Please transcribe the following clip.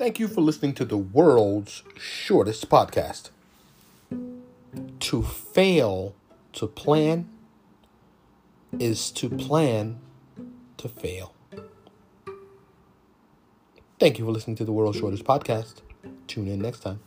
Thank you for listening to the world's shortest podcast. To fail to plan is to plan to fail. Thank you for listening to the world's shortest podcast. Tune in next time.